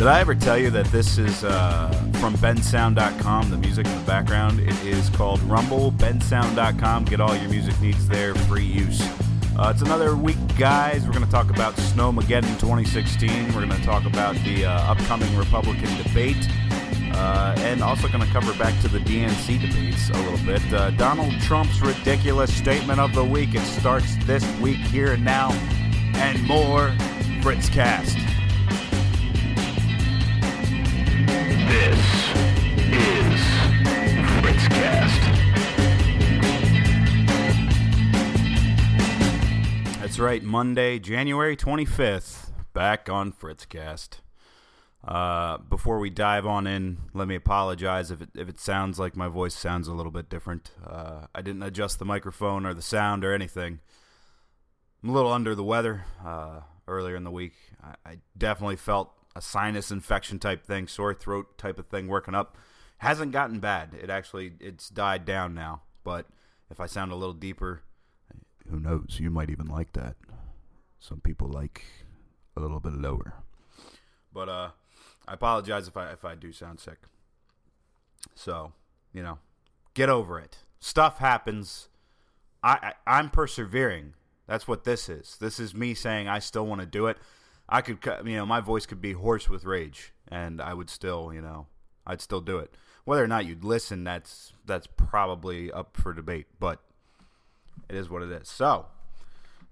Did I ever tell you that this is uh, from bensound.com, the music in the background? It is called Rumble, bensound.com. Get all your music needs there, free use. Uh, it's another week, guys. We're going to talk about Snowmageddon 2016. We're going to talk about the uh, upcoming Republican debate. Uh, and also going to cover back to the DNC debates a little bit. Uh, Donald Trump's ridiculous statement of the week. It starts this week, here and now, and more. Fritz Cast. Right, Monday, January 25th, back on Fritzcast. Uh, before we dive on in, let me apologize if it, if it sounds like my voice sounds a little bit different. Uh, I didn't adjust the microphone or the sound or anything. I'm a little under the weather uh, earlier in the week. I, I definitely felt a sinus infection type thing, sore throat type of thing working up. Hasn't gotten bad. It actually it's died down now. But if I sound a little deeper, who knows? You might even like that. Some people like a little bit lower. But uh, I apologize if I if I do sound sick. So you know, get over it. Stuff happens. I, I I'm persevering. That's what this is. This is me saying I still want to do it. I could, you know, my voice could be hoarse with rage, and I would still, you know, I'd still do it. Whether or not you'd listen, that's that's probably up for debate. But it is what it is. So,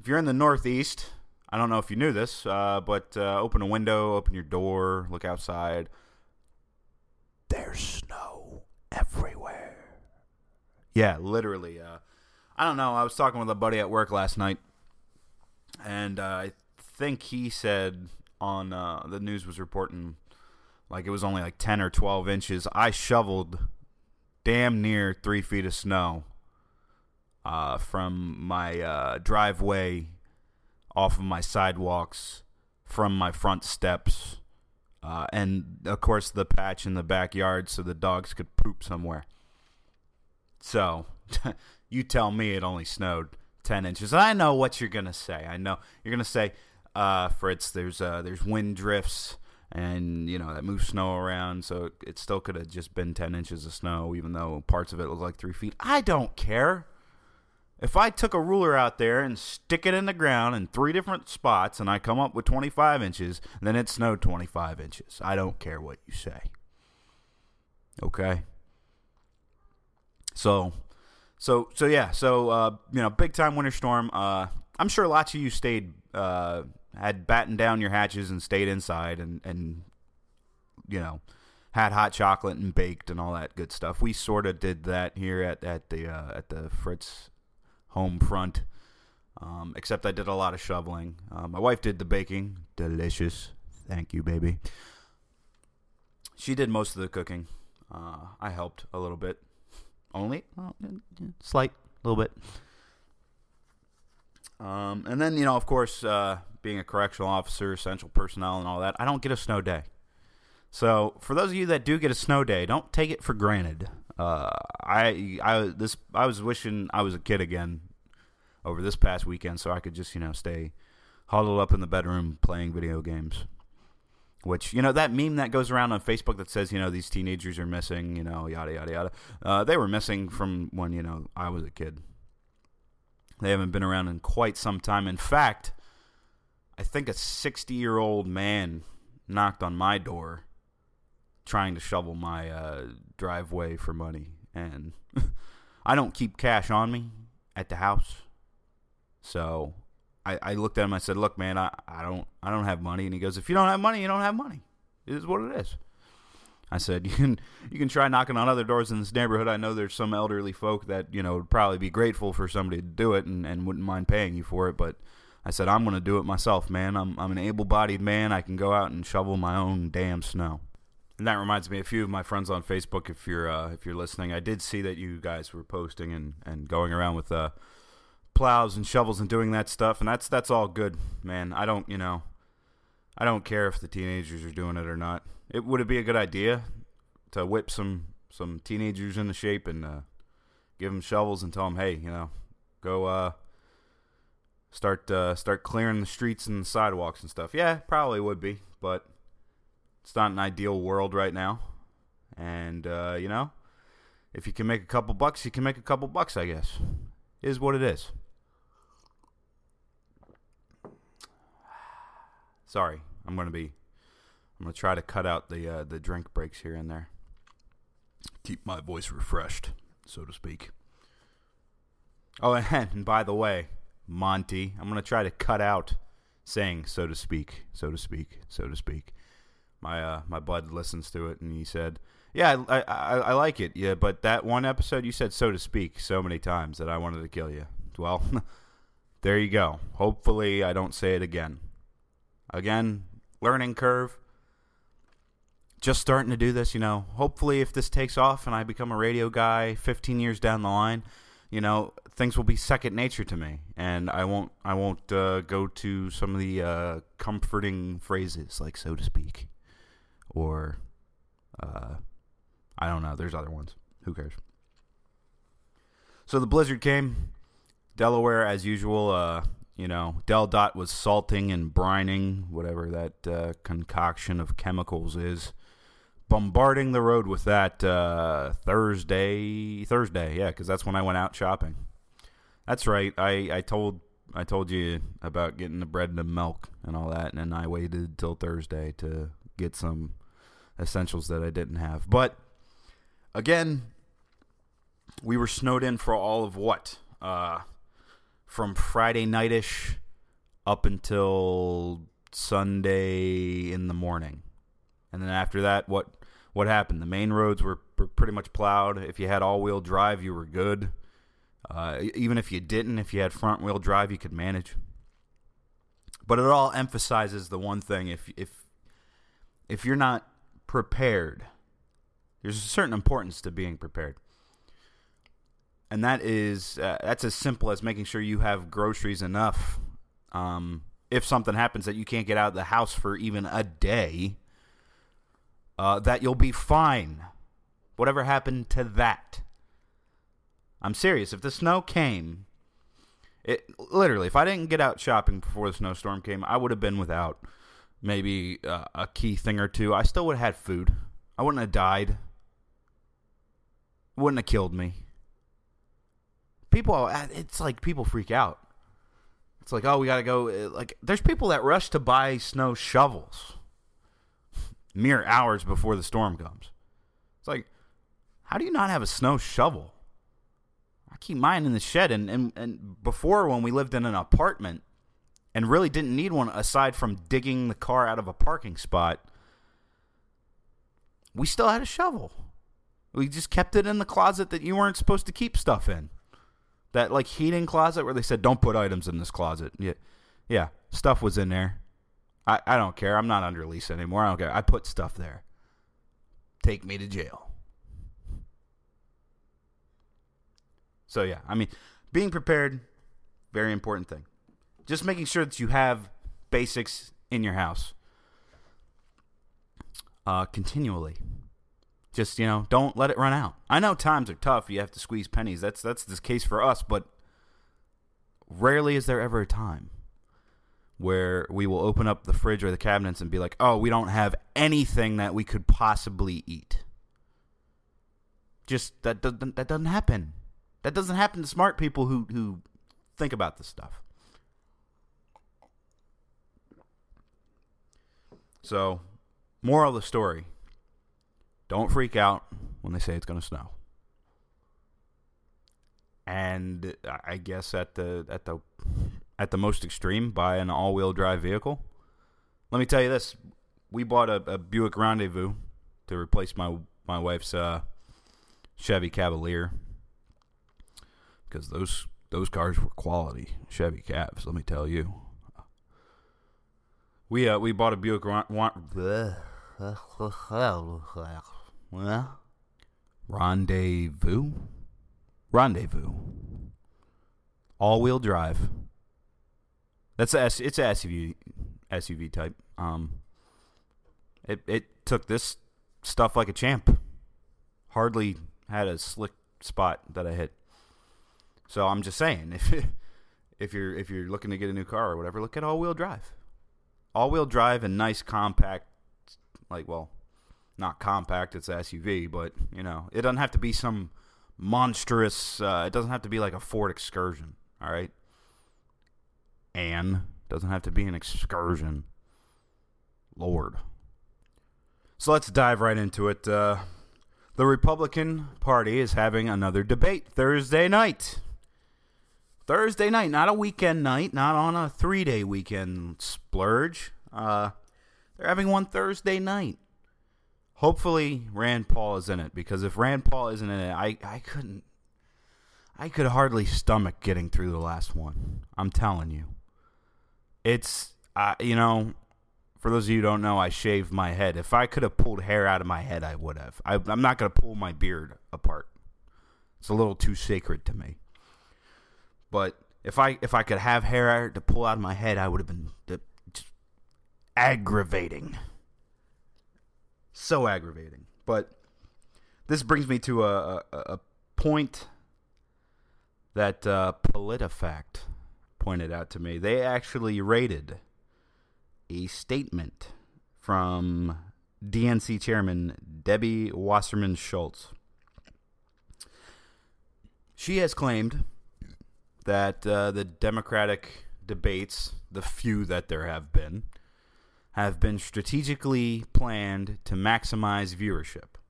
if you're in the Northeast, I don't know if you knew this, uh, but uh, open a window, open your door, look outside. There's snow everywhere. Yeah, literally. Uh, I don't know. I was talking with a buddy at work last night, and uh, I think he said on uh, the news was reporting like it was only like 10 or 12 inches. I shoveled damn near three feet of snow uh, from my uh, driveway, off of my sidewalks, from my front steps, uh, and of course the patch in the backyard so the dogs could poop somewhere. So, you tell me it only snowed 10 inches. I know what you're going to say. I know. You're going to say, uh, Fritz, there's, uh, there's wind drifts and, you know, that moves snow around. So it, it still could have just been 10 inches of snow, even though parts of it look like three feet. I don't care. If I took a ruler out there and stick it in the ground in three different spots and I come up with 25 inches, then it snowed 25 inches. I don't care what you say. Okay? So, so, so yeah. So, uh, you know, big time winter storm. Uh, I'm sure lots of you stayed, uh, had battened down your hatches and stayed inside and, and, you know, had hot chocolate and baked and all that good stuff. We sort of did that here at, at the, uh, at the Fritz home front. Um, except I did a lot of shoveling. Uh, my wife did the baking. Delicious. Thank you, baby. She did most of the cooking. Uh, I helped a little bit. Only well, slight, little bit. Um, and then you know, of course, uh, being a correctional officer, essential personnel, and all that, I don't get a snow day. So for those of you that do get a snow day, don't take it for granted. Uh, I I this I was wishing I was a kid again over this past weekend, so I could just you know stay huddled up in the bedroom playing video games. Which you know that meme that goes around on Facebook that says you know these teenagers are missing, you know yada yada yada. Uh, they were missing from when you know I was a kid. They haven't been around in quite some time. In fact, I think a 60 year old man knocked on my door trying to shovel my uh, driveway for money. And I don't keep cash on me at the house. So I, I looked at him. I said, "Look, man, I, I don't I don't have money." And he goes, "If you don't have money, you don't have money. It is what it is." I said, "You can you can try knocking on other doors in this neighborhood. I know there's some elderly folk that you know would probably be grateful for somebody to do it and, and wouldn't mind paying you for it, but." I said, I'm going to do it myself, man. I'm, I'm an able bodied man. I can go out and shovel my own damn snow. And that reminds me, a few of my friends on Facebook, if you're uh, if you're listening, I did see that you guys were posting and, and going around with uh, plows and shovels and doing that stuff, and that's that's all good, man. I don't, you know, I don't care if the teenagers are doing it or not. It would it be a good idea to whip some some teenagers into shape and uh, give them shovels and tell them, hey, you know, go uh, start uh, start clearing the streets and the sidewalks and stuff. Yeah, probably would be, but It's not an ideal world right now, and uh, you know, if you can make a couple bucks, you can make a couple bucks. I guess is what it is. Sorry, I'm gonna be. I'm gonna try to cut out the uh, the drink breaks here and there. Keep my voice refreshed, so to speak. Oh, and by the way, Monty, I'm gonna try to cut out saying "so to speak," so to speak, so to speak. My uh, my bud listens to it, and he said, "Yeah, I, I I like it. Yeah, but that one episode you said "so to speak" so many times that I wanted to kill you." Well, there you go. Hopefully, I don't say it again. Again, learning curve. Just starting to do this, you know. Hopefully, if this takes off and I become a radio guy 15 years down the line, you know, things will be second nature to me, and I won't I won't uh, go to some of the uh, comforting phrases, like so to speak, or uh, I don't know. There's other ones. Who cares? So the blizzard came. Delaware, as usual, uh, you know, DelDOT was salting and brining, whatever that uh, concoction of chemicals is, bombarding the road with that uh, Thursday. Thursday, yeah, because that's when I went out shopping. That's right. I, I told I told you about getting the bread and the milk and all that, and then I waited till Thursday to get some essentials that I didn't have. But again, we were snowed in for all of what? Uh, from Friday nightish up until Sunday in the morning. And then after that, what what happened? The main roads were pr- pretty much plowed. If you had all wheel drive, you were good. Uh, even if you didn't, if you had front wheel drive, you could manage. But it all emphasizes the one thing: if if if you're not prepared, there's a certain importance to being prepared and that is uh, that's as simple as making sure you have groceries enough. Um, if something happens that you can't get out of the house for even a day, uh, that you'll be fine. Whatever happened to that? I'm serious. If the snow came, it literally, if I didn't get out shopping before the snowstorm came, I would have been without maybe uh, a key thing or two. I still would have had food. I wouldn't have died. Wouldn't have killed me people uh, it's like people freak out it's like oh we gotta go uh, like there's people that rush to buy snow shovels mere hours before the storm comes it's like how do you not have a snow shovel i keep mine in the shed and, and, and before when we lived in an apartment and really didn't need one aside from digging the car out of a parking spot we still had a shovel we just kept it in the closet that you weren't supposed to keep stuff in that like heating closet where they said don't put items in this closet. Yeah, yeah, stuff was in there. I I don't care. I'm not under lease anymore. I don't care. I put stuff there. Take me to jail. So yeah, I mean, being prepared, very important thing. Just making sure that you have basics in your house uh, continually. Just you know, don't let it run out. I know times are tough. You have to squeeze pennies. That's that's the case for us. But rarely is there ever a time where we will open up the fridge or the cabinets and be like, "Oh, we don't have anything that we could possibly eat." Just that doesn't that doesn't happen. That doesn't happen to smart people who who think about this stuff. So, moral of the story don't freak out when they say it's going to snow. And I guess at the at the at the most extreme, buy an all-wheel drive vehicle. Let me tell you this: we bought a, a Buick Rendezvous to replace my my wife's uh, Chevy Cavalier because those those cars were quality Chevy Cavs. Let me tell you. We uh, we bought a Buick. Rendezvous, rendezvous, all-wheel drive. That's a, it's a SUV SUV type. Um, it it took this stuff like a champ. Hardly had a slick spot that I hit. So I'm just saying, if if you're if you're looking to get a new car or whatever, look at all-wheel drive. All-wheel drive and nice compact Like, well, not compact, it's SUV, but, you know, it doesn't have to be some monstrous, uh, it doesn't have to be like a Ford Excursion, all right? And doesn't have to be an excursion. Lord. So let's dive right into it. Uh, the Republican Party is having another debate Thursday night. Thursday night, not a weekend night, not on a three day weekend splurge. Uh, they're having one Thursday night. Hopefully, Rand Paul is in it because if Rand Paul isn't in it, I, I couldn't. I could hardly stomach getting through the last one. I'm telling you. It's, uh, you know, for those of you who don't know, I shave my head. If I could have pulled hair out of my head, I would have. I, I'm not going to pull my beard apart. It's a little too sacred to me. But if I if I could have hair to pull out of my head, I would have been just aggravating. So aggravating. But this brings me to a, a, a point that uh, PolitiFact pointed out to me. They actually rated a statement from DNC chairman Debbie Wasserman Schultz. She has claimed that uh, the Democratic debates, the few that there have been, have been strategically planned to maximize viewership.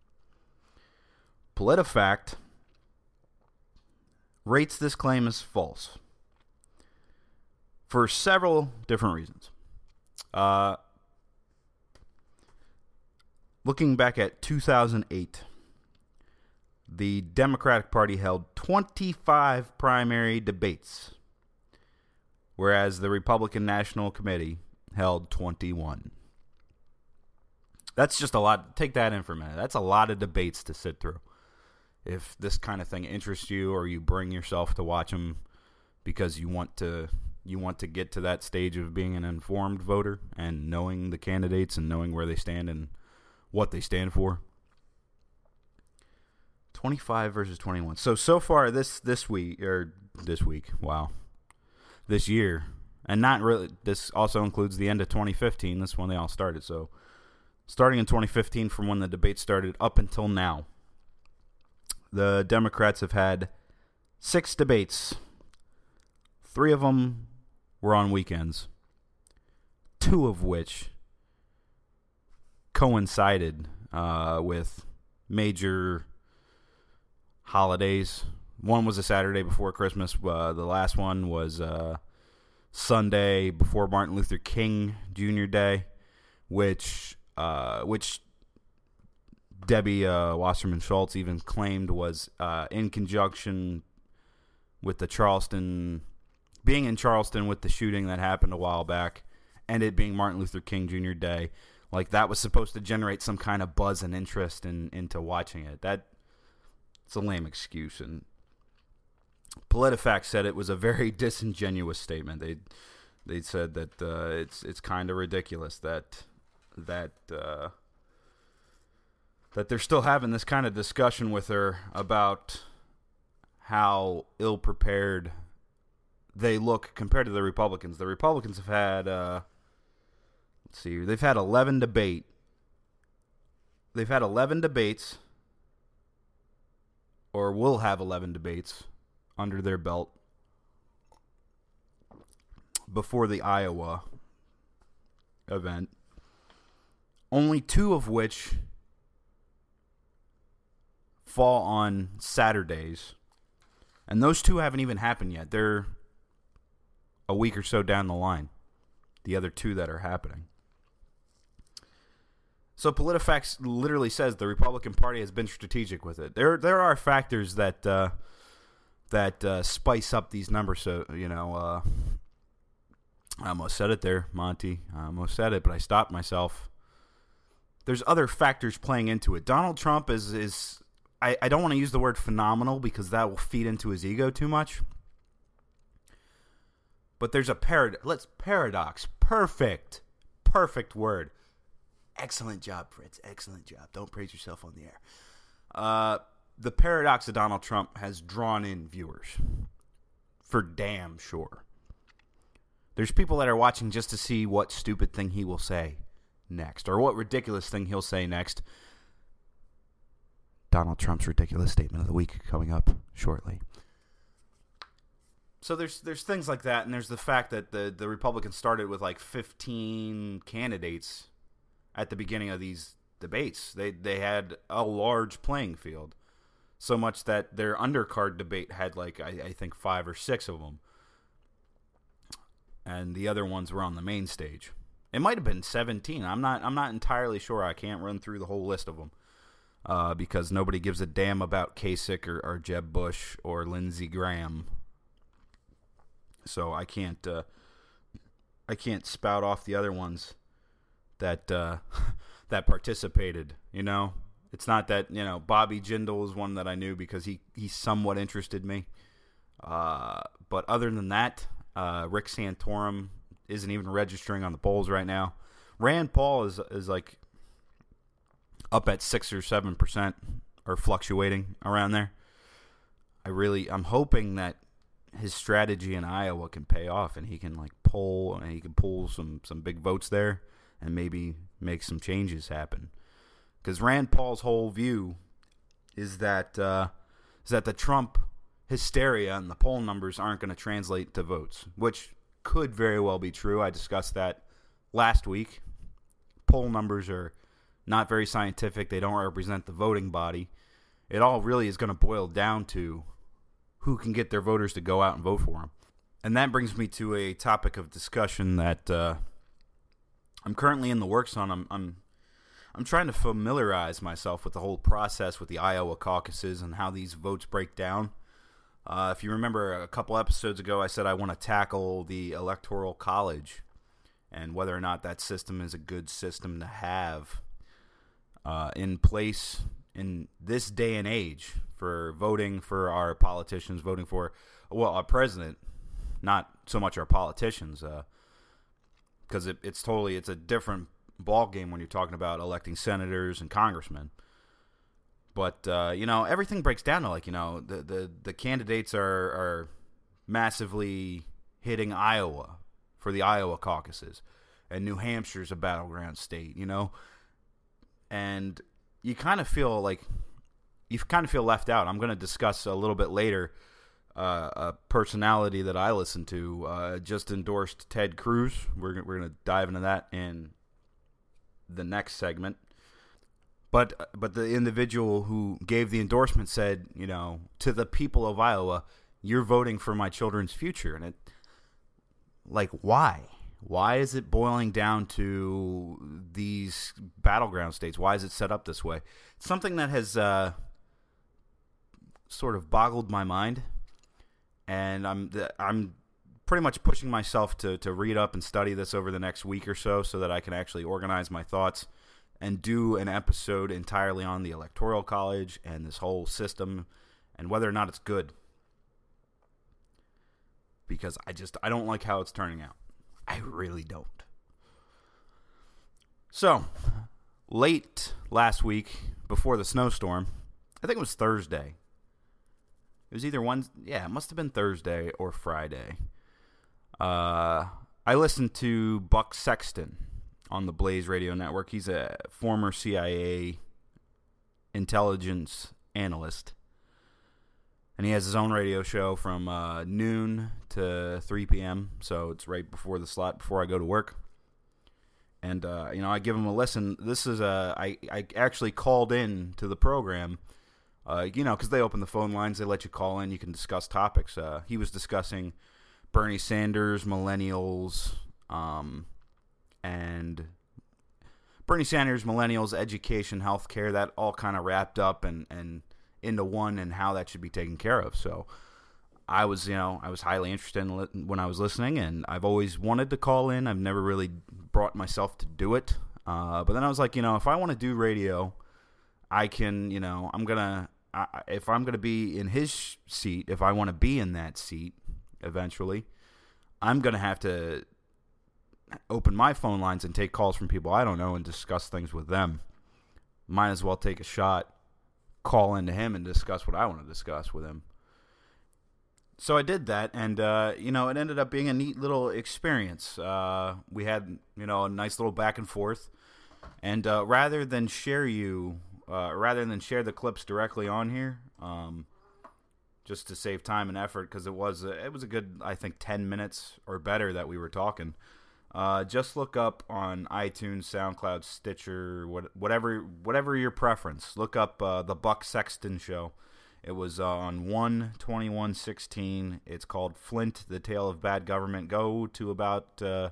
PolitiFact rates this claim as false for several different reasons. Uh, looking back at 2008, the Democratic Party held 25 primary debates, whereas the Republican National Committee held 21. That's just a lot. Take that in for a minute. That's a lot of debates to sit through. If this kind of thing interests you, or you bring yourself to watch them because you want to you want to get to that stage of being an informed voter and knowing the candidates and knowing where they stand and what they stand for. 25 versus 21. So so far this this week or this week, wow. This year, and not really this also includes the end of 2015, this when they all started. So starting in 2015 from when the debate started up until now, the Democrats have had 6 debates. 3 of them were on weekends, two of which coincided uh, with major holidays. One was a Saturday before Christmas. Uh, the last one was uh, Sunday before Martin Luther King Jr. Day, which uh, which Debbie uh, Wasserman Schultz even claimed was uh, in conjunction with the Charleston being in Charleston with the shooting that happened a while back and it being Martin Luther King Jr. Day, like that was supposed to generate some kind of buzz and interest in, into watching it. That it's a lame excuse and PolitiFact said it was a very disingenuous statement. They they said that uh, it's it's kind of ridiculous that that uh, that they're still having this kind of discussion with her about how ill prepared they look compared to the Republicans. The Republicans have had uh, let's see, they've had 11 debate. They've had 11 debates or will have 11 debates under their belt before the Iowa event. Only two of which fall on Saturdays. And those two haven't even happened yet. They're a week or so down the line. The other two that are happening. So PolitiFact literally says the Republican Party has been strategic with it. There, there are factors that uh, that uh, spice up these numbers. So you know, uh, I almost said it there, Monty. I almost said it, but I stopped myself. There's other factors playing into it. Donald Trump is is I, I don't want to use the word phenomenal because that will feed into his ego too much. But there's a parad let's paradox. Perfect. Perfect word. Excellent job, Fritz. Excellent job. Don't praise yourself on the air. Uh, the paradox of Donald Trump has drawn in viewers. For damn sure. There's people that are watching just to see what stupid thing he will say next, or what ridiculous thing he'll say next. Donald Trump's ridiculous statement of the week coming up shortly. So there's there's things like that, and there's the fact that the the Republicans started with like 15 candidates at the beginning of these debates. They they had a large playing field, so much that their undercard debate had like I, I think five or six of them, and the other ones were on the main stage. It might have been 17. I'm not I'm not entirely sure. I can't run through the whole list of them uh, because nobody gives a damn about Kasich or, or Jeb Bush or Lindsey Graham. So I can't uh, I can't spout off the other ones that uh, that participated. You know, it's not that you know Bobby Jindal is one that I knew because he he somewhat interested me. Uh, but other than that, uh, Rick Santorum isn't even registering on the polls right now. Rand Paul is is like up at six or seven percent or fluctuating around there. I really I'm hoping that his strategy in Iowa can pay off and he can like pull and he can pull some some big votes there and maybe make some changes happen. Because Rand Paul's whole view is that uh, is that the Trump hysteria and the poll numbers aren't going to translate to votes, which could very well be true. I discussed that last week. Poll numbers are not very scientific. They don't represent the voting body. It all really is going to boil down to who can get their voters to go out and vote for them. And that brings me to a topic of discussion that uh, I'm currently in the works on. I'm, I'm I'm trying to familiarize myself with the whole process with the Iowa caucuses and how these votes break down. Uh, if you remember a couple episodes ago, I said I want to tackle the Electoral College and whether or not that system is a good system to have uh, in place in this day and age for voting for our politicians, voting for well our president, not so much our politicians, because uh, it, it's totally it's a different ball game when you're talking about electing senators and congressmen. But uh, you know everything breaks down to like you know the the, the candidates are are massively hitting Iowa for the Iowa caucuses, and New Hampshire's a battleground state. You know, and you kind of feel like you kind of feel left out. I'm going to discuss a little bit later uh, a personality that I listen to uh, just endorsed Ted Cruz. We're we're going to dive into that in the next segment. But but the individual who gave the endorsement said, you know, to the people of Iowa, you're voting for my children's future, and it like why? Why is it boiling down to these battleground states? Why is it set up this way? Something that has uh, sort of boggled my mind, and I'm I'm pretty much pushing myself to to read up and study this over the next week or so, so that I can actually organize my thoughts and do an episode entirely on the electoral college and this whole system and whether or not it's good because I just I don't like how it's turning out. I really don't. So, late last week before the snowstorm, I think it was Thursday. It was either one, yeah, it must have been Thursday or Friday. Uh, I listened to Buck Sexton on the Blaze Radio Network. He's a former CIA intelligence analyst. And he has his own radio show from uh, noon to 3 p.m. So it's right before the slot before I go to work. And, uh, you know, I give him a listen. This is a, I, I actually called in to the program, uh, you know, because they open the phone lines. They let you call in. You can discuss topics. Uh, he was discussing Bernie Sanders, millennials, um, and Bernie Sanders, millennials, education, healthcare, that all kind of wrapped up and, and into one and how that should be taken care of. So I was, you know, I was highly interested in li- when I was listening, and I've always wanted to call in. I've never really brought myself to do it. Uh, but then I was like, you know, if I want to do radio, I can, you know, I'm gonna, I, if I'm gonna be in his seat, if I want to be in that seat eventually, I'm gonna have to open my phone lines and take calls from people I don't know and discuss things with them. Might as well take a shot, call into him and discuss what I want to discuss with him. So I did that, and uh, you know, it ended up being a neat little experience. Uh, we had, you know, a nice little back and forth. And uh, rather than share you, uh, rather than share the clips directly on here, um, just to save time and effort, because it was a, it was a good, I think, ten minutes or better that we were talking. Uh, just look up on iTunes, SoundCloud, Stitcher, what, whatever whatever your preference. Look up uh, the Buck Sexton Show. It was uh, on one twenty one sixteen. It's called Flint: The Tale of Bad Government. Go to about uh,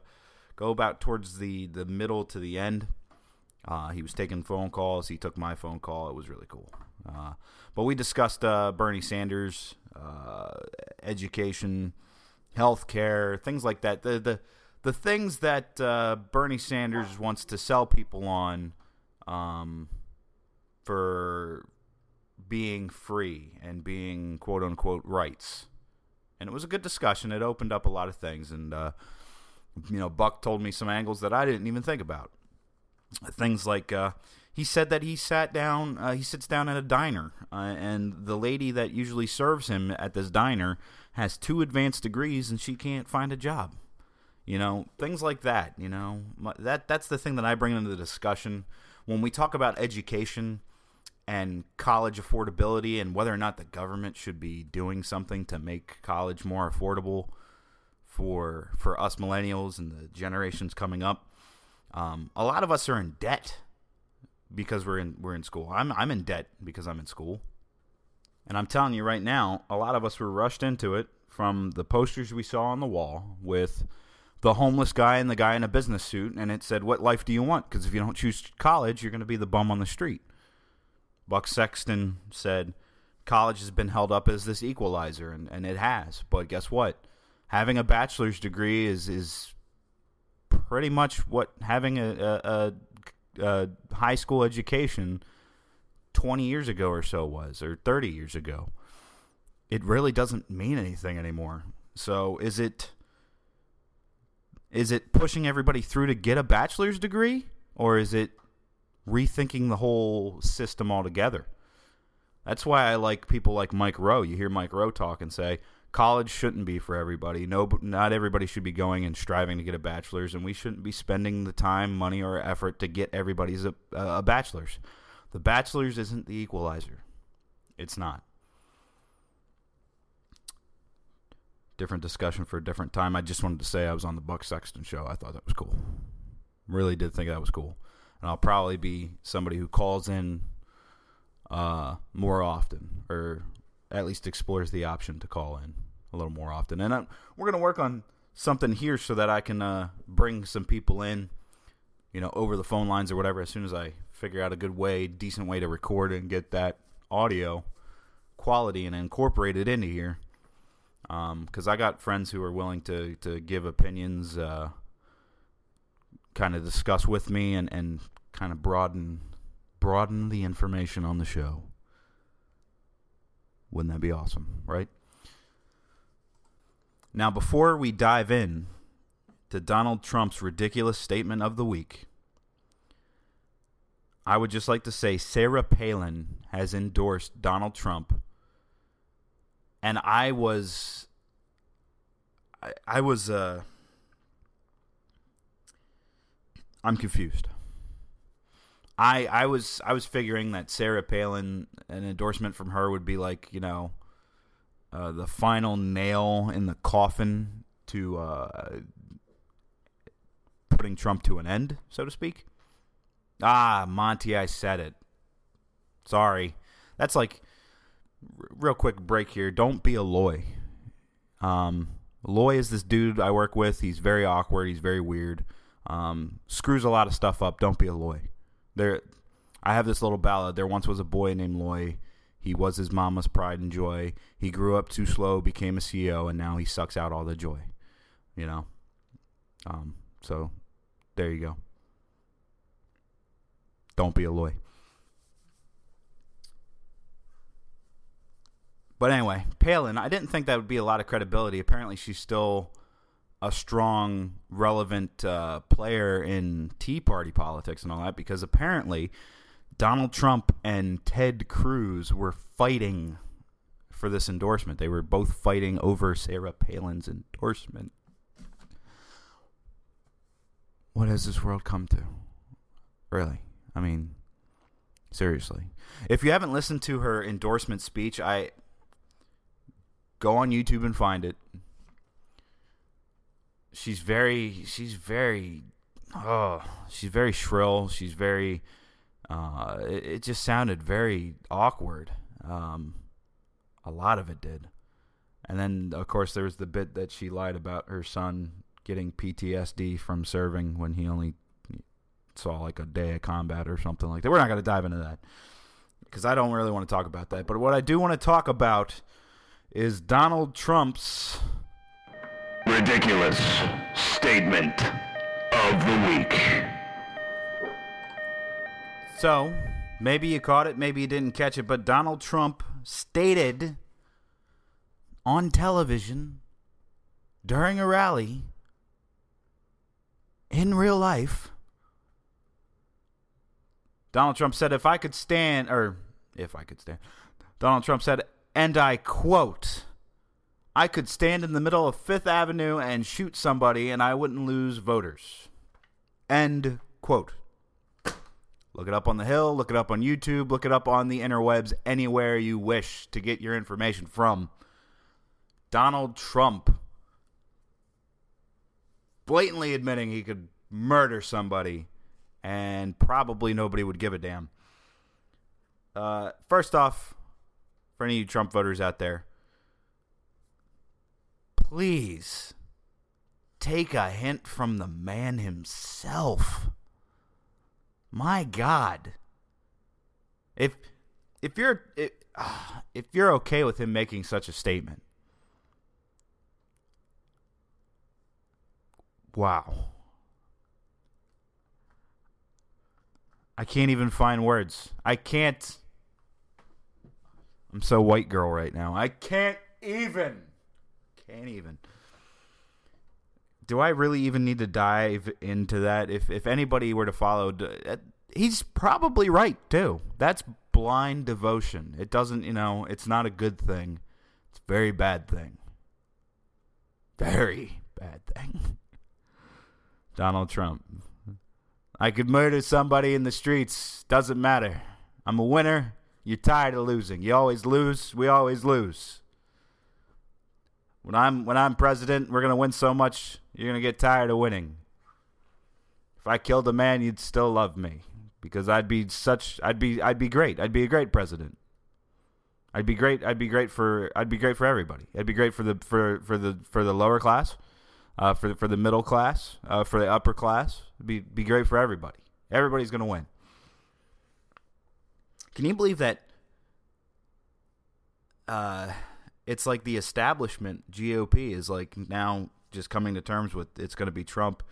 go about towards the the middle to the end. Uh, he was taking phone calls. He took my phone call. It was really cool. Uh, but we discussed uh, Bernie Sanders, uh, education, health care, things like that. The the the things that uh, Bernie Sanders wants to sell people on um, for being free and being quote unquote rights. And it was a good discussion. It opened up a lot of things, and uh, you know, Buck told me some angles that I didn't even think about. Things like uh, he said that he sat down, uh, he sits down at a diner, uh, and the lady that usually serves him at this diner has two advanced degrees, and she can't find a job. You know, things like that. You know, that that's the thing that I bring into the discussion when we talk about education and college affordability and whether or not the government should be doing something to make college more affordable for for us millennials and the generations coming up. Um, a lot of us are in debt because we're in we're in school. I'm I'm in debt because I'm in school. And I'm telling you right now, a lot of us were rushed into it from the posters we saw on the wall with the homeless guy and the guy in a business suit and it said, "What life do you want?" because if you don't choose college, you're going to be the bum on the street. Buck Sexton said, "College has been held up as this equalizer and and it has. But guess what? Having a bachelor's degree is is pretty much what having a, a, a high school education 20 years ago or so was, or 30 years ago. It really doesn't mean anything anymore. So is it is it pushing everybody through to get a bachelor's degree, or is it rethinking the whole system altogether? That's why I like people like Mike Rowe. You hear Mike Rowe talk and say, college shouldn't be for everybody. No, not everybody should be going and striving to get a bachelor's, and we shouldn't be spending the time, money, or effort to get everybody's a, a bachelor's. The bachelor's isn't the equalizer. It's not. Different discussion for a different time. I just wanted to say I was on the Buck Sexton show. I thought that was cool. Really did think that was cool. And I'll probably be somebody who calls in uh, more often, or at least explores the option to call in a little more often. And I'm, we're going to work on something here so that I can uh, bring some people in, you know, over the phone lines or whatever as soon as I figure out a good way, decent way to record and get that audio quality and incorporate it into here. Because um, I got friends who are willing to, to give opinions, uh, kind of discuss with me, and, and kind of broaden broaden the information on the show. Wouldn't that be awesome, right? Now, before we dive in to Donald Trump's ridiculous statement of the week, I would just like to say Sarah Palin has endorsed Donald Trump. And I was I, I was uh I'm confused. I I was I was figuring that Sarah Palin an endorsement from her would be like, you know, uh, the final nail in the coffin to uh, putting Trump to an end, so to speak. Ah, Monty, I said it. Sorry. That's like r- real quick break here. Don't be a Loy. Um, Loy is this dude I work with. He's very awkward. He's very weird. Um, screws a lot of stuff up. Don't be a Loy. There, I have this little ballad. There once was a boy named Loy. He was his mama's pride and joy. He grew up too slow, became a CEO, and now he sucks out all the joy. You know. Um. So, there you go. Don't be a Loy. But anyway, Palin, I didn't think that would be a lot of credibility. Apparently, she's still a strong, relevant uh, player in Tea Party politics and all that because apparently Donald Trump and Ted Cruz were fighting for this endorsement. They were both fighting over Sarah Palin's endorsement. What has this world come to? Really. I mean, seriously. If you haven't listened to her endorsement speech, I go on YouTube and find it. She's very she's very oh, she's very shrill. She's very uh it, it just sounded very awkward. Um a lot of it did. And then of course there was the bit that she lied about her son getting PTSD from serving when he only saw like a day of combat or something like that. We're not going to dive into that because I don't really want to talk about that. But what I do want to talk about is Donald Trump's Ridiculous statement of the week. So, maybe you caught it, maybe you didn't catch it, but Donald Trump stated on television during a rally in real life Donald Trump said, if I could stand, or if I could stand, Donald Trump said, and I quote, I could stand in the middle of Fifth Avenue and shoot somebody and I wouldn't lose voters. End quote. Look it up on the Hill, look it up on YouTube, look it up on the interwebs, anywhere you wish to get your information from. Donald Trump blatantly admitting he could murder somebody and probably nobody would give a damn. Uh, first off, for any Trump voters out there, please take a hint from the man himself. My God, if if you're if, if you're okay with him making such a statement, wow. I can't even find words. I can't. I'm so white girl right now. I can't even. Can't even. Do I really even need to dive into that? If if anybody were to follow, uh, he's probably right too. That's blind devotion. It doesn't, you know, it's not a good thing. It's a very bad thing. Very bad thing. Donald Trump. I could murder somebody in the streets. Doesn't matter. I'm a winner. You're tired of losing. You always lose. We always lose. When I'm when I'm president, we're gonna win so much. You're gonna get tired of winning. If I killed a man, you'd still love me because I'd be such. I'd be. I'd be great. I'd be a great president. I'd be great. I'd be great for. I'd be great for everybody. I'd be great for the for for the for the lower class uh, for the, for the middle class, uh, for the upper class. be be great for everybody. Everybody's going to win. Can you believe that? Uh, it's like the establishment GOP is like now just coming to terms with it's going to be Trump,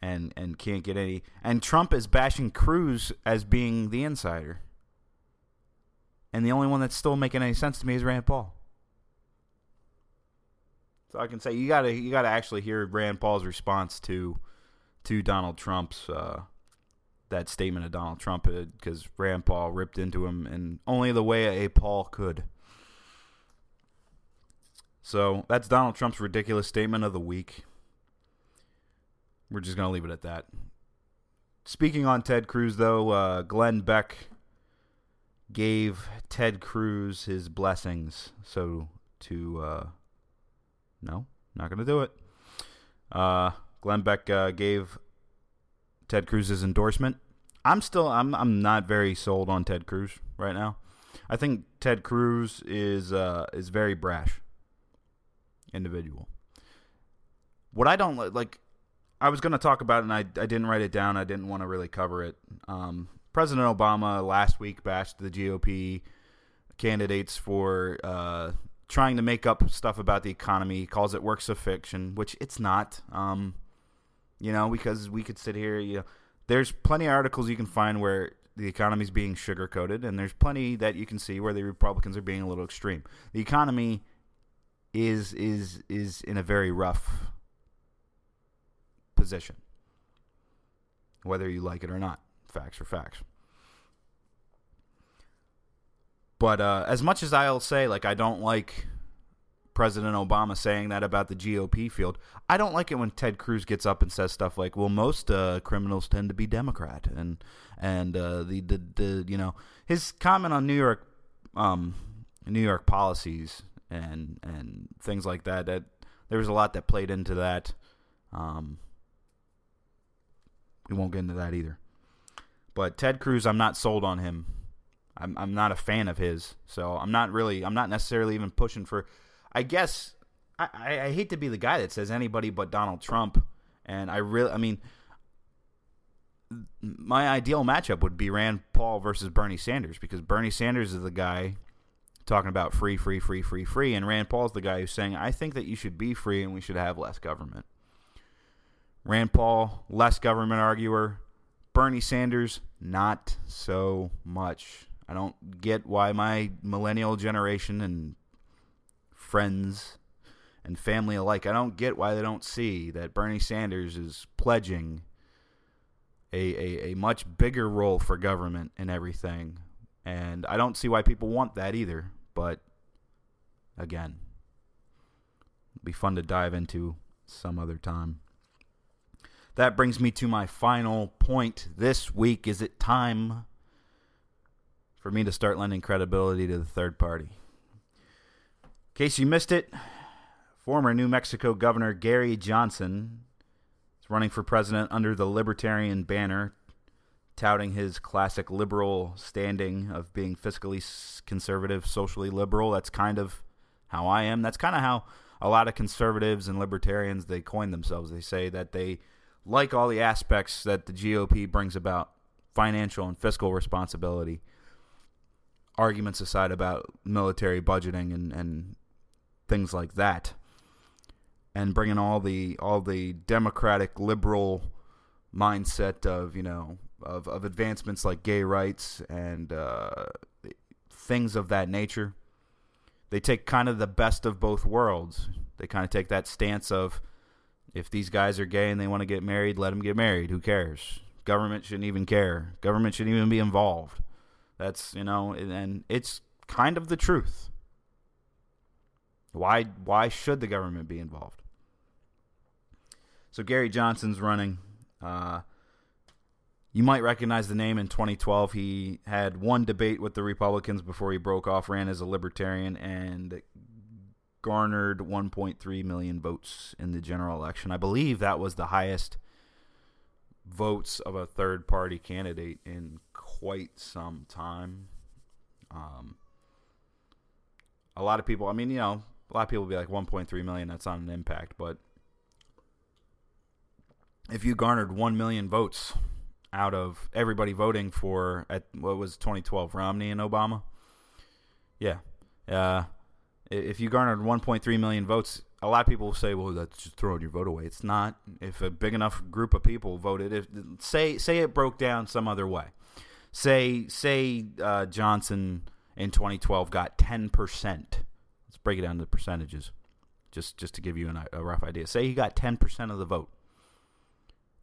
and and can't get any. And Trump is bashing Cruz as being the insider. And the only one that's still making any sense to me is Rand Paul. So I can say you gotta you gotta actually hear Rand Paul's response to to Donald Trump's uh, that statement of Donald Trump because Rand Paul ripped into him in only the way a Paul could. So that's Donald Trump's ridiculous statement of the week. We're just gonna leave it at that. Speaking on Ted Cruz, though, uh, Glenn Beck gave Ted Cruz his blessings. So to uh, no, not going to do it. Uh, Glenn Beck uh, gave Ted Cruz's endorsement. I'm still I'm I'm not very sold on Ted Cruz right now. I think Ted Cruz is uh, is very brash individual. What I don't like, I was going to talk about it and I, I didn't write it down. I didn't want to really cover it. Um, President Obama last week bashed the GOP candidates for uh, trying to make up stuff about the economy. He calls it works of fiction, which it's not. Um, you know, because we could sit here. You know, there's plenty of articles you can find where the economy is being sugar coated, and there's plenty that you can see where the Republicans are being a little extreme. The economy is is is in a very rough position, whether you like it or not. Facts are facts. But uh, as much as I'll say, like I don't like President Obama saying that about the GOP field. I don't like it when Ted Cruz gets up and says stuff like, "Well, most uh, criminals tend to be Democrat," and and uh, the, the the you know his comment on New York um, New York policies and and things like that. That there was a lot that played into that. Um, we won't get into that either. But Ted Cruz, I'm not sold on him. I'm I'm not a fan of his, so I'm not really I'm not necessarily even pushing for. I guess I, I, I hate to be the guy that says anybody but Donald Trump, and I really I mean my ideal matchup would be Rand Paul versus Bernie Sanders because Bernie Sanders is the guy talking about free, free, free, free, free, and Rand Paul's the guy who's saying I think that you should be free and we should have less government. Rand Paul, less government arguer. Bernie Sanders, not so much. I don't get why my millennial generation and friends and family alike, I don't get why they don't see that Bernie Sanders is pledging a, a, a much bigger role for government and everything. And I don't see why people want that either. But again, it'll be fun to dive into some other time. That brings me to my final point this week. Is it time for me to start lending credibility to the third party? In case you missed it, former New Mexico Governor Gary Johnson is running for president under the Libertarian banner, touting his classic liberal standing of being fiscally conservative, socially liberal. That's kind of how I am. That's kind of how a lot of conservatives and libertarians they coin themselves. They say that they like all the aspects that the GOP brings about financial and fiscal responsibility, arguments aside about military budgeting and, and things like that, and bringing all the all the democratic liberal mindset of you know of, of advancements like gay rights and uh, things of that nature. They take kind of the best of both worlds. They kind of take that stance of if these guys are gay and they want to get married, let them get married. Who cares? Government shouldn't even care. Government shouldn't even be involved. That's you know, and it's kind of the truth. Why why should the government be involved? So Gary Johnson's running. Uh, you might recognize the name in 2012. He had one debate with the Republicans before he broke off, ran as a libertarian, and garnered 1.3 million votes in the general election. I believe that was the highest votes of a third party candidate in quite some time. Um, a lot of people, I mean, you know, a lot of people will be like 1.3 million, that's not an impact, but if you garnered 1 million votes out of everybody voting for at what was 2012 Romney and Obama, yeah. Uh, if you garnered 1.3 million votes, a lot of people will say, "Well, that's just throwing your vote away." It's not. If a big enough group of people voted, if say say it broke down some other way, say say uh, Johnson in 2012 got 10 percent. Let's break it down to percentages, just just to give you an, a rough idea. Say he got 10 percent of the vote,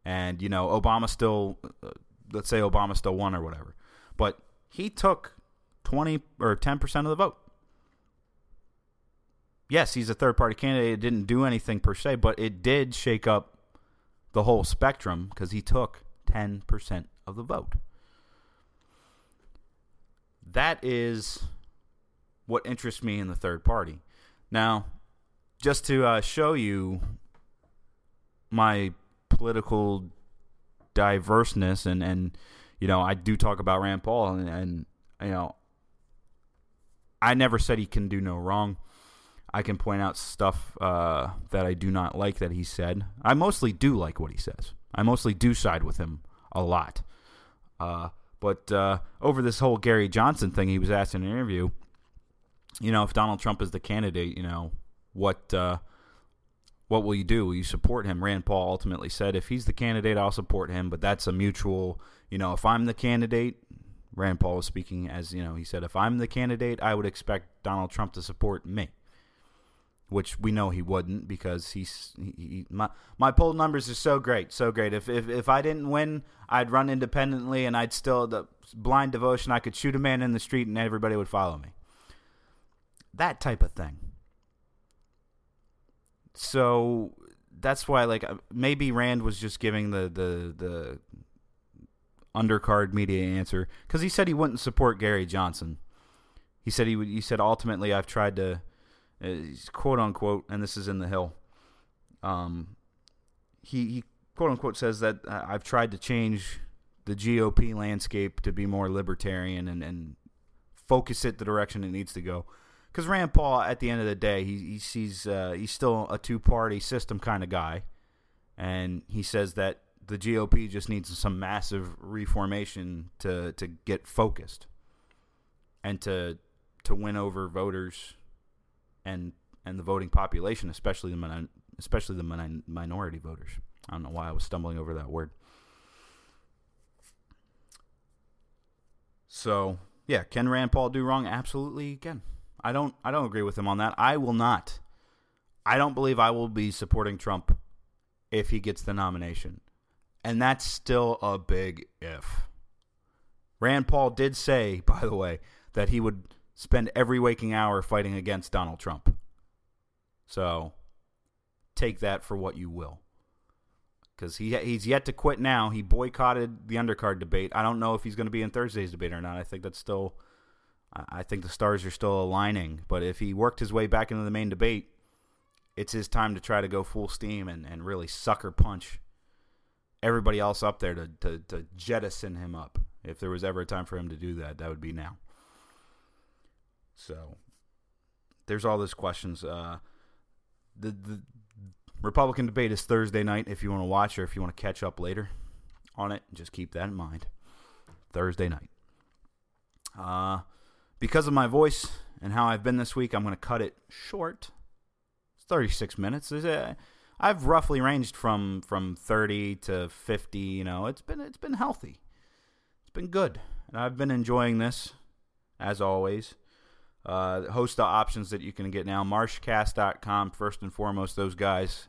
and you know Obama still, uh, let's say Obama still won or whatever, but he took 20 or 10 percent of the vote yes, he's a third party candidate. It didn't do anything per se, but it did shake up the whole spectrum because he took 10% of the vote. That is what interests me in the third party. Now, just to uh, show you my political diverseness and, and you know, I do talk about Rand Paul and, and you know, I never said he can do no wrong. I can point out stuff uh, that I do not like that he said. I mostly do like what he says. I mostly do side with him a lot. Uh, but uh, over this whole Gary Johnson thing, he was asked in an interview, you know, if Donald Trump is the candidate, you know, what uh, what will you do? Will you support him? Rand Paul ultimately said, if he's the candidate, I'll support him. But that's a mutual, you know, if I'm the candidate, Rand Paul was speaking as, you know, he said, if I'm the candidate, I would expect Donald Trump to support me which we know he wouldn't because he's he, he, my my poll numbers are so great, so great. If, if if I didn't win, I'd run independently and I'd still the blind devotion. I could shoot a man in the street and everybody would follow me. That type of thing. So that's why like uh, maybe Rand was just giving the the the undercard media answer because he said he wouldn't support Gary Johnson. He said he would. He said ultimately I've tried to, uh, quote unquote, and this is in the Hill. Um, he, he quote unquote says that uh, I've tried to change the GOP landscape to be more libertarian and, and focus it the direction it needs to go. Because Rand Paul, at the end of the day, he, he sees uh, he's still a two party system kind of guy, and he says that the GOP just needs some massive reformation to to get focused and to to win over voters and and the voting population, especially the especially the minority voters. I don't know why I was stumbling over that word. So yeah, can Rand Paul do wrong? Absolutely can. I don't I don't agree with him on that. I will not. I don't believe I will be supporting Trump if he gets the nomination. And that's still a big if. Rand Paul did say, by the way, that he would spend every waking hour fighting against Donald Trump. So take that for what you will. Because he he's yet to quit now. He boycotted the undercard debate. I don't know if he's going to be in Thursday's debate or not. I think that's still, I think the stars are still aligning. But if he worked his way back into the main debate, it's his time to try to go full steam and, and really sucker punch everybody else up there to, to, to jettison him up. If there was ever a time for him to do that, that would be now. So there's all those questions. Uh, the the Republican debate is Thursday night. If you want to watch or if you want to catch up later on it, just keep that in mind. Thursday night. Uh, because of my voice and how I've been this week, I'm going to cut it short. It's 36 minutes. I've roughly ranged from from 30 to 50. You know, it's been it's been healthy. It's been good, and I've been enjoying this as always. Uh, host of options that you can get now. Marshcast.com, first and foremost, those guys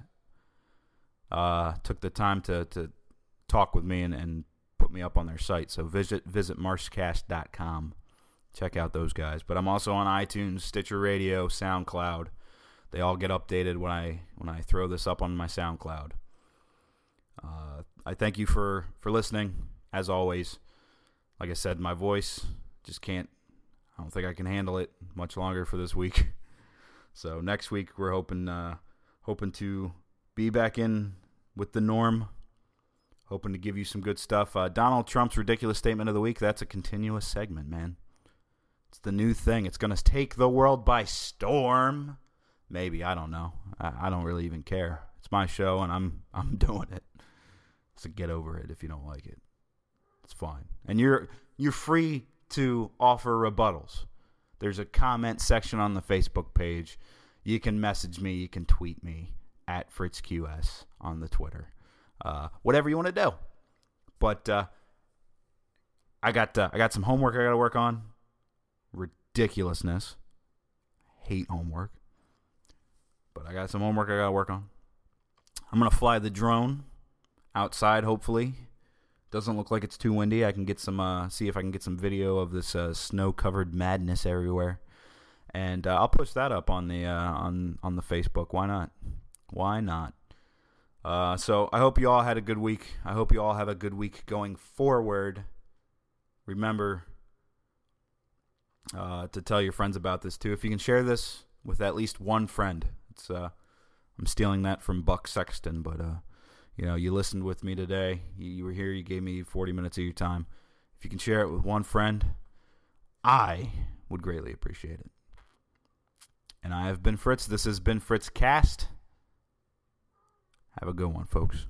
uh, took the time to, to talk with me and, and put me up on their site. So visit visit marshcast.com. Check out those guys. But I'm also on iTunes, Stitcher Radio, SoundCloud. They all get updated when I when I throw this up on my SoundCloud. Uh, I thank you for for listening. As always, like I said, my voice just can't I don't think I can handle it much longer for this week. So next week we're hoping uh, hoping to be back in with the norm. Hoping to give you some good stuff. Uh, Donald Trump's ridiculous statement of the week. That's a continuous segment, man. It's the new thing. It's going to take the world by storm. Maybe I don't know. I, I don't really even care. It's my show, and I'm I'm doing it. So get over it if you don't like it. It's fine, and you're you're free to offer rebuttals. There's a comment section on the Facebook page. You can message me, you can tweet me at FritzQS on the Twitter. Uh, whatever you want to do. But uh, I got uh, I got some homework I got to work on. Ridiculousness. Hate homework. But I got some homework I got to work on. I'm going to fly the drone outside hopefully doesn't look like it's too windy. I can get some, uh, see if I can get some video of this uh, snow-covered madness everywhere, and uh, I'll post that up on the uh, on on the Facebook. Why not? Why not? Uh, so I hope you all had a good week. I hope you all have a good week going forward. Remember uh, to tell your friends about this too. If you can share this with at least one friend, it's I'm stealing that from Buck Sexton, but you know, you listened with me today. You, you were here. You gave me 40 minutes of your time. If you can share it with one friend, I would greatly appreciate it. And I have been Fritz. This has been Fritz Cast. Have a good one, folks.